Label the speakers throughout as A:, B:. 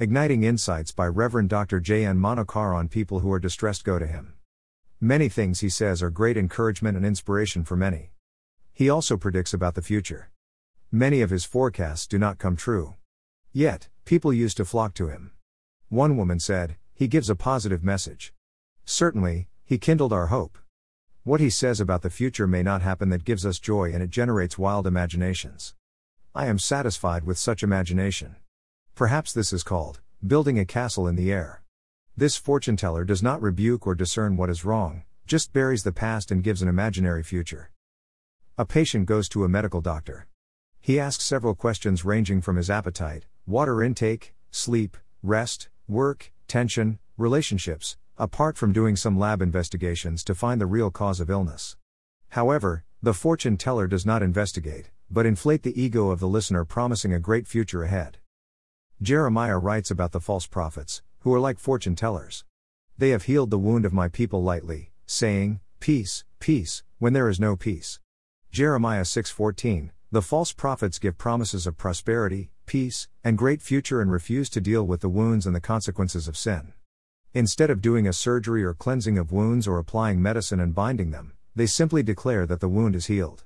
A: Igniting Insights by Reverend Dr. J. N. Manokaran people who are distressed go to him. Many things he says are great encouragement and inspiration for many. He also predicts about the future. Many of his forecasts do not come true. Yet, people used to flock to him. One woman said, He gives a positive message. Certainly, he kindled our hope. What he says about the future may not happen that gives us joy and it generates wild imaginations. I am satisfied with such imagination. Perhaps this is called building a castle in the air. This fortune teller does not rebuke or discern what is wrong, just buries the past and gives an imaginary future. A patient goes to a medical doctor. He asks several questions ranging from his appetite, water intake, sleep, rest, work, tension, relationships, apart from doing some lab investigations to find the real cause of illness. However, the fortune teller does not investigate, but inflate the ego of the listener, promising a great future ahead. Jeremiah writes about the false prophets, who are like fortune tellers. They have healed the wound of my people lightly, saying, Peace, peace, when there is no peace. Jeremiah 6:14 The false prophets give promises of prosperity, peace, and great future and refuse to deal with the wounds and the consequences of sin. Instead of doing a surgery or cleansing of wounds or applying medicine and binding them, they simply declare that the wound is healed.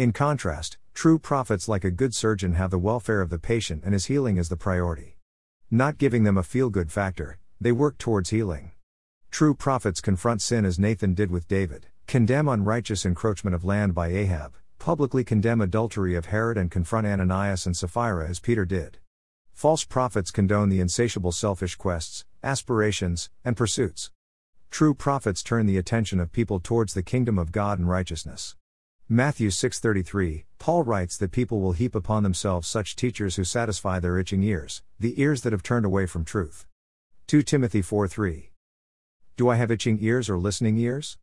A: In contrast, true prophets, like a good surgeon, have the welfare of the patient and his healing as the priority. Not giving them a feel good factor, they work towards healing. True prophets confront sin as Nathan did with David, condemn unrighteous encroachment of land by Ahab, publicly condemn adultery of Herod, and confront Ananias and Sapphira as Peter did. False prophets condone the insatiable selfish quests, aspirations, and pursuits. True prophets turn the attention of people towards the kingdom of God and righteousness. Matthew 6:33, Paul writes that people will heap upon themselves such teachers who satisfy their itching ears, the ears that have turned away from truth. 2 Timothy 4:3. Do I have itching ears or listening ears?